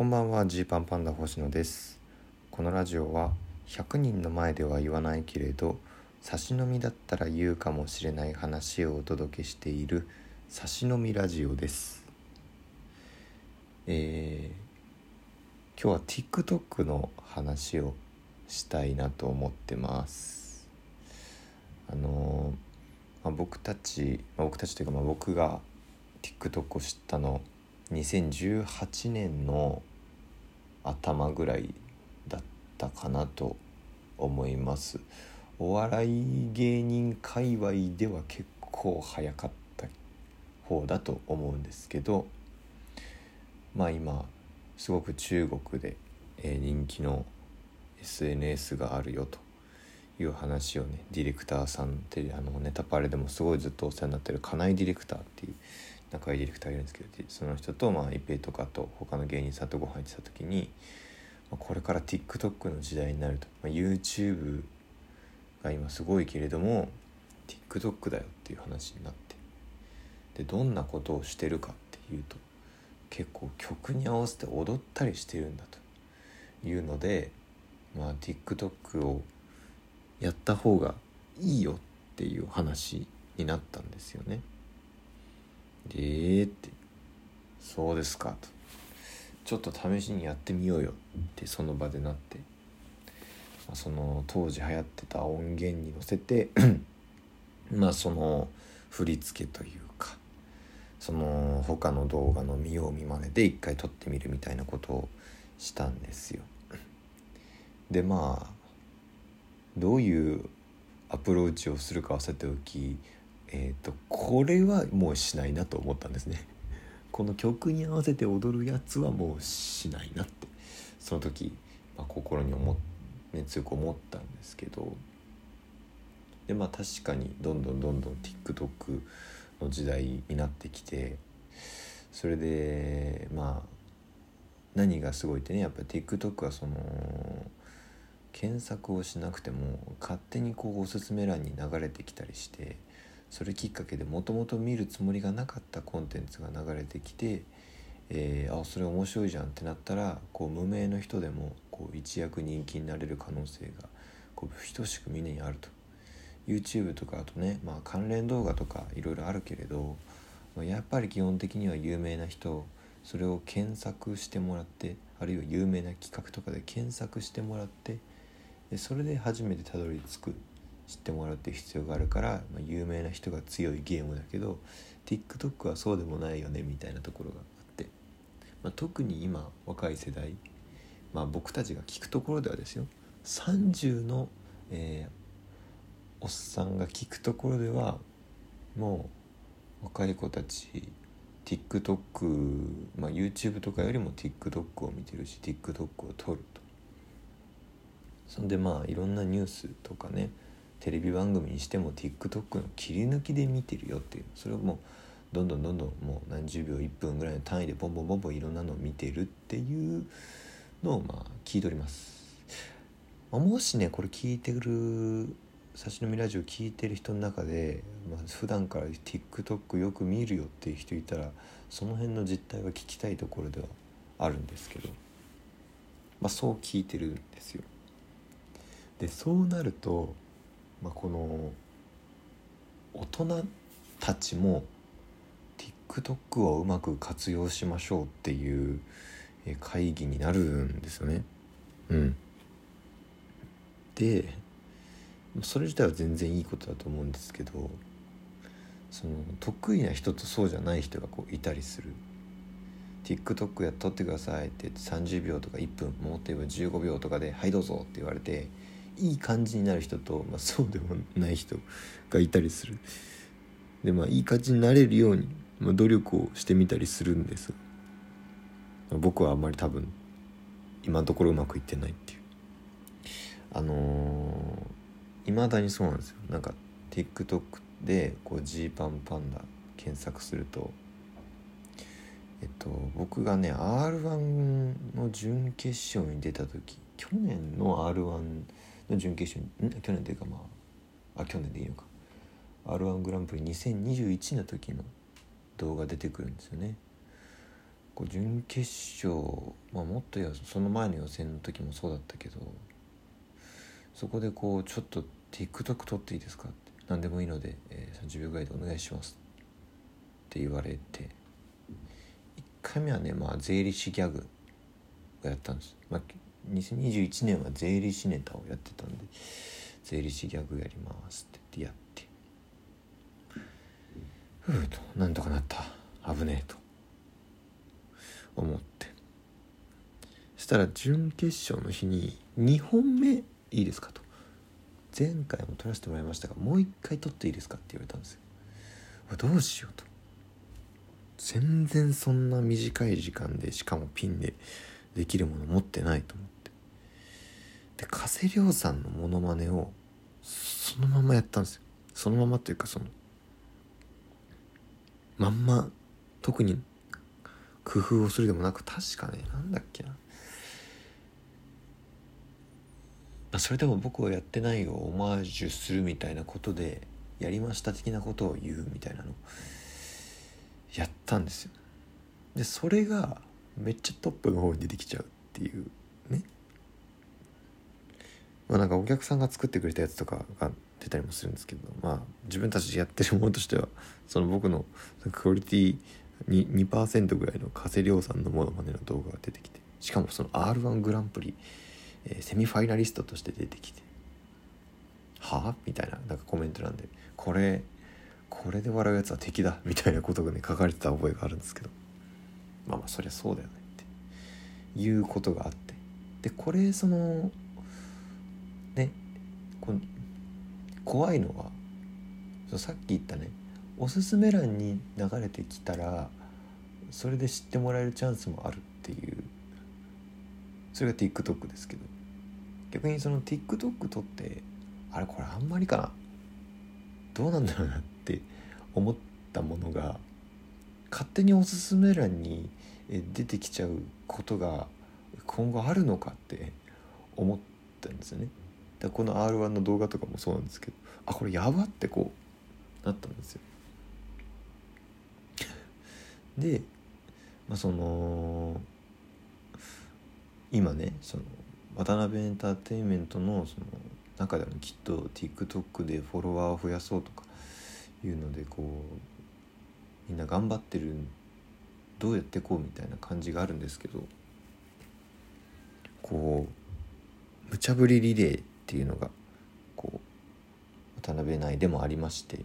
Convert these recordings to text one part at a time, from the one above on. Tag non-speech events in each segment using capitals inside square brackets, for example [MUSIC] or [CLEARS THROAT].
こんばんはジーパンパンダ星野です。このラジオは100人の前では言わないけれど差し飲みだったら言うかもしれない話をお届けしている差し飲みラジオです。えー、今日は TikTok の話をしたいなと思ってます。あのまあ、僕たち、まあ、僕たちというかまあ僕が TikTok を知ったの2018年の頭ぐらいだったかなと思います。お笑い芸人界隈では結構早かった方だと思うんですけどまあ今すごく中国で、人気の SNS があるよという話をねディレクターさんってあのネタパレでもすごいずっとお世話になってる金井ディレクターっていう中井ディレクターがいるんですけどその人とまあ一平とかと他の芸人さんとご飯行ってた時に、ま、これから TikTok の時代になると、ま、YouTube が今すごいけれども TikTok だよっていう話になってでどんなことをしてるかっていうと結構曲に合わせて踊ったりしてるんだというので、まあ、TikTok をやった方がいいよっていう話になったんですよね。でえーって「そうですか」と「ちょっと試しにやってみようよ」ってその場でなって、まあ、その当時流行ってた音源に乗せて [CLEARS THROAT] まあその振り付けというかその他の動画の見よう見まねで一回撮ってみるみたいなことをしたんですよ。[CLEARS THROAT] でまあどういうアプローチをするかはさておきえーと、これはもうしないなと思ったんですね。[LAUGHS] この曲に合わせて踊るやつはもうしないなってその時、まあ、心に思ね、強く思ったんですけど。でまあ確かにどんどんどんどん TikTok の時代になってきてそれでまあ何がすごいってねやっぱり TikTok はその検索をしなくても勝手にこうおすすめ欄に流れてきたりしてそれきっかけでもともと見るつもりがなかったコンテンツが流れてきて、えー、あそれ面白いじゃんってなったらこう無名の人でもこう一躍人気になれる可能性がこう等しく峰にあると。YouTube とかあとね、まあ、関連動画とかいろいろあるけれどやっぱり基本的には有名な人それを検索してもらってあるいは有名な企画とかで検索してもらってでそれで初めてたどり着く。知ってもらうっていう必要があるから、まあ、有名な人が強いゲームだけど TikTok はそうでもないよねみたいなところがあって、まあ、特に今若い世代、まあ、僕たちが聞くところではですよ30の、えー、おっさんが聞くところではもう若い子たち TikTok、まあ、YouTube とかよりも TikTok を見てるし TikTok を撮ると。そんでまあいろんなニュースとかねテレビ番組にしても TikTok の切り抜きで見てるよっていうそれをもうどんどんどんどんもう何十秒1分ぐらいの単位でボンボンボンボンいろんなのを見てるっていうのをまあ聞いております、まあ、もしねこれ聞いてる差し飲みラジオ聞いてる人の中で、まあ、普段から TikTok よく見るよっていう人いたらその辺の実態は聞きたいところではあるんですけど、まあ、そう聞いてるんですよ。でそうなるとまあ、この大人たちも TikTok をうまく活用しましょうっていう会議になるんですよね。うん、でそれ自体は全然いいことだと思うんですけどその得意な人とそうじゃない人がこういたりする TikTok やっとってくださいって言って30秒とか1分もっと言えば15秒とかで「はいどうぞ」って言われていい感じになる人と、まあ、そうでもない人がいたりする。でまあいい感じになれるように、まあ、努力をしてみたりするんです、まあ、僕はあんまり多分今のところうまくいってないっていう。あのい、ー、まだにそうなんですよ。なんか TikTok でこうジーパンパンダ検索するとえっと僕がね r 1の準決勝に出た時去年の r 1の準決勝に去年というかまああ去年でいいのか。r 1グランプリ2021の時の動画出てくるんですよね。こう準決勝、まあ、もっとやその前の予選の時もそうだったけどそこでこうちょっと TikTok 撮っていいですかって。何でもいいので、えー、30秒ぐらいでお願いしますって言われて。1回目はねまあ税理士ギャグをやったんです、まあ、2021年は税理士ネタをやってたんで税理士ギャグやりますって言ってやって。ふうとなんとかなった。危ねえと。思って。そしたら準決勝の日に2本目いいですかと。前回も撮らせてもらいましたがもう一回撮っていいですかって言われたんですよ。どうしようと。全然そんな短い時間でしかもピンでできるもの持ってないと思って。で加瀬亮さんのモノマネをそのままやったんですよ。そのままっていうかそのまんま特に工夫をするでもなく確かねなんだっけな。ま、それでも僕はやってないをオマージュするみたいなことでやりました的なことを言うみたいなのやったんですよ。でそれがめっちゃトップの方に出てきちゃうっていうね。まあなんかお客さんが作ってくれたやつとかが出たりもするんですけどまあ自分たちでやってるものとしては [LAUGHS] その僕のクオリティに2%ぐらいの加瀬亮さんのものまねの動画が出てきてしかもその r 1グランプリ、えー、セミファイナリストとして出てきてはあ？みたいななんかコメントなんでこれこれで笑うやつは敵だみたいなことがね書かれてた覚えがあるんですけどまあまあそりゃそうだよねっていうことがあってでこれその怖いのはさっき言ったね。おすすめ欄に流れてきたらそれで知ってもらえるチャンスもあるっていう。それが TikTok ですけど。逆にその TikTok 撮ってあれこれあんまりかな。どうなんだろうなって思ったものが勝手におすすめ欄に出てきちゃうことが今後あるのかって思ったんですよね。だこの r 1の動画とかもそうなんですけどあこれやばってこうなったんですよ。で、まあ、その今ねその渡辺エンターテインメントのその中でもきっと TikTok でフォロワーを増やそうとかいうのでこうみんな頑張ってるどうやってこうみたいな感じがあるんですけどこう無茶ぶりリレーっていうのがこう渡辺内でもありまして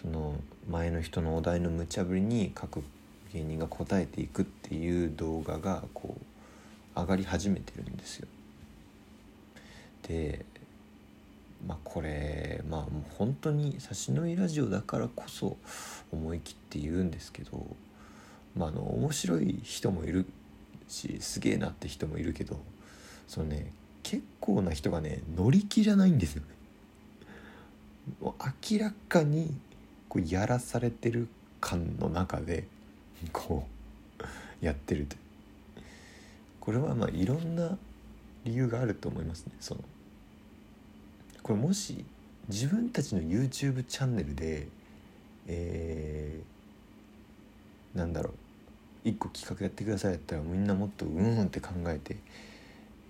その前の人のお題の無茶ぶりに各芸人が答えていくっていう動画がこう上がり始めてるんですよ。でまあこれまあもう本当に差しのいラジオだからこそ思い切って言うんですけどまああの面白い人もいるしすげえなって人もいるけどそのね結構な人がね乗り気じゃないんですよね。もう明らかにこうやらされてる感の中でこうやってるとこれはまあいろんな理由があると思いますねそのこれもし自分たちの YouTube チャンネルでえー、なんだろう一個企画やってくださいやったらみんなもっとうんって考えて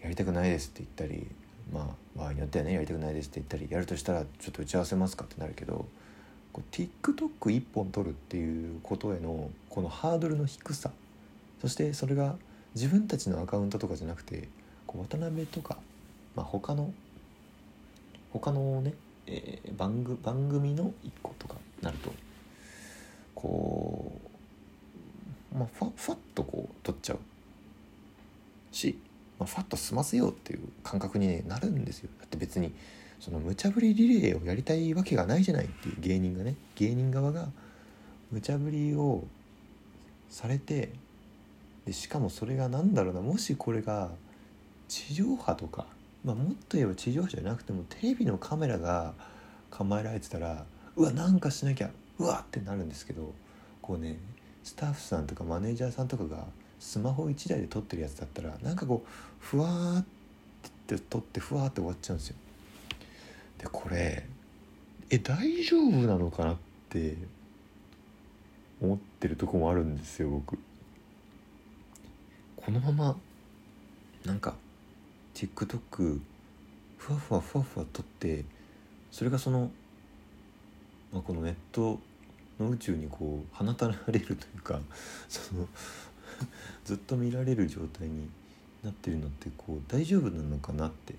やりたくないですって言ったりまあ場合によってはねやりたくないですって言ったりやるとしたらちょっと打ち合わせますかってなるけどこう TikTok 一本撮るっていうことへのこのハードルの低さそしてそれが自分たちのアカウントとかじゃなくてこう渡辺とか、まあ、他の他のね、えー、番組番組の一個とかなるとこう、まあ、ファファッとこう取っちゃうし、まあ、ファッと済ませようっていう感覚に、ね、なるんですよ。だって別にその無茶ぶりリレーをやりたいわけがないじゃないっていう芸人がね芸人側が無茶ぶりをされてでしかもそれが何だろうなもしこれが地上波とかまあ、もっと言えば地上波じゃなくてもテレビのカメラが構えられてたらうわなんかしなきゃうわってなるんですけどこうねスタッフさんとかマネージャーさんとかがスマホ1台で撮ってるやつだったらなんかこうふわって撮ってふわって終わっちゃうんですよ。でこれえ大丈夫なのかなって思ってるとこもあるんですよ僕。このままなんか TikTok ふわふわふわふわ撮ってそれがその、まあ、このネットの宇宙にこう放たれるというかその [LAUGHS] ずっと見られる状態になってるのってこう大丈夫なのかなって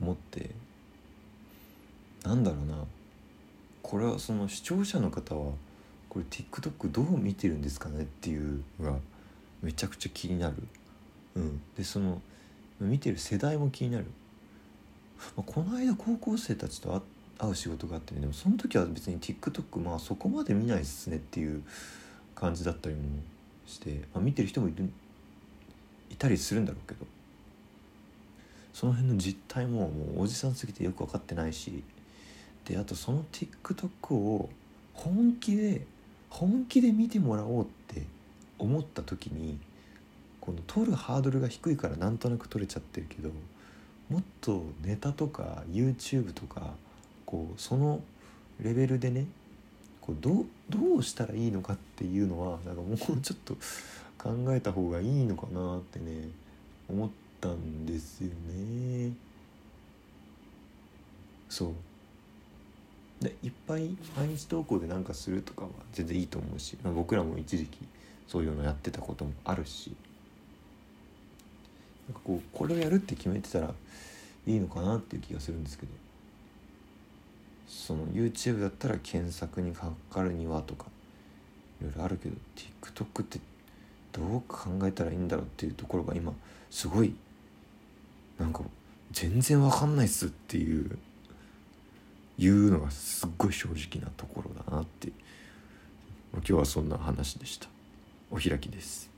思ってなんだろうなこれはその視聴者の方はこれ TikTok どう見てるんですかねっていうのがめちゃくちゃ気になる。うん、でその見てる世代も気になる。まあ、この間高校生たちと会う仕事があってねでもその時は別に TikTok まあそこまで見ないっすねっていう感じだったりもして、まあ、見てる人もいるいたりするんだろうけどその辺の実態ももうおじさんすぎてよく分かってないしであとその TikTok を本気で本気で見てもらおうって思った時にこの撮るハードルが低いからなんとなく撮れちゃってるけどもっとネタとか YouTube とかこうそのレベルでねこうどどうしたらいいのかっていうのはなんかもうちょっと考えた方がいいのかなってね思ったんですよね。そう。でいっぱい毎日投稿で何かするとかは全然いいと思うし、まあ、僕らも一時期そういうのやってたこともあるし。なんかこうこれをやるって決めてたらいいのかなっていう気がするんですけど。その YouTube だったら検索にかかるにはとかいろいろあるけど TikTok ってどう考えたらいいんだろうっていうところが今すごいなんか全然わかんないっすっていういうのがすっごい正直なところだなって今日はそんな話でした。お開きです。